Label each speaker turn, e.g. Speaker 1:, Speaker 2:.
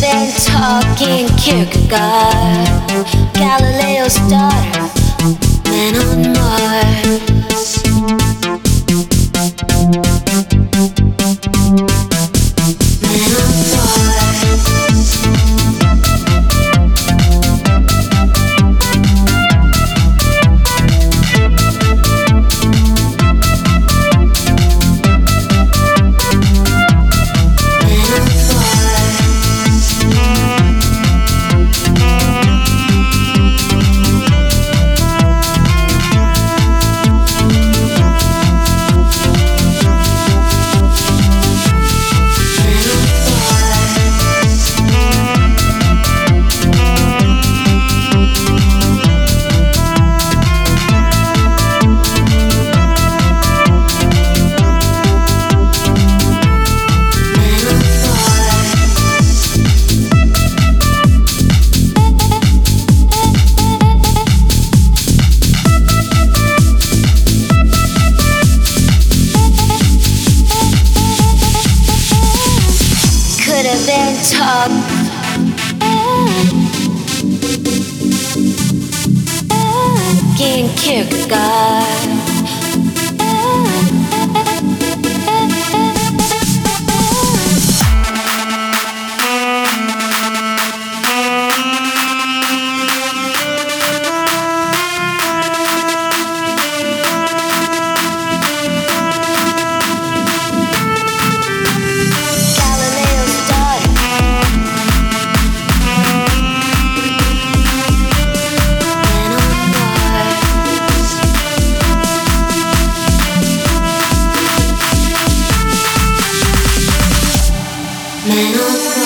Speaker 1: Been talking Kierkegaard, Galileo's daughter, Talk. Talking Kierkegaard. Man on oh the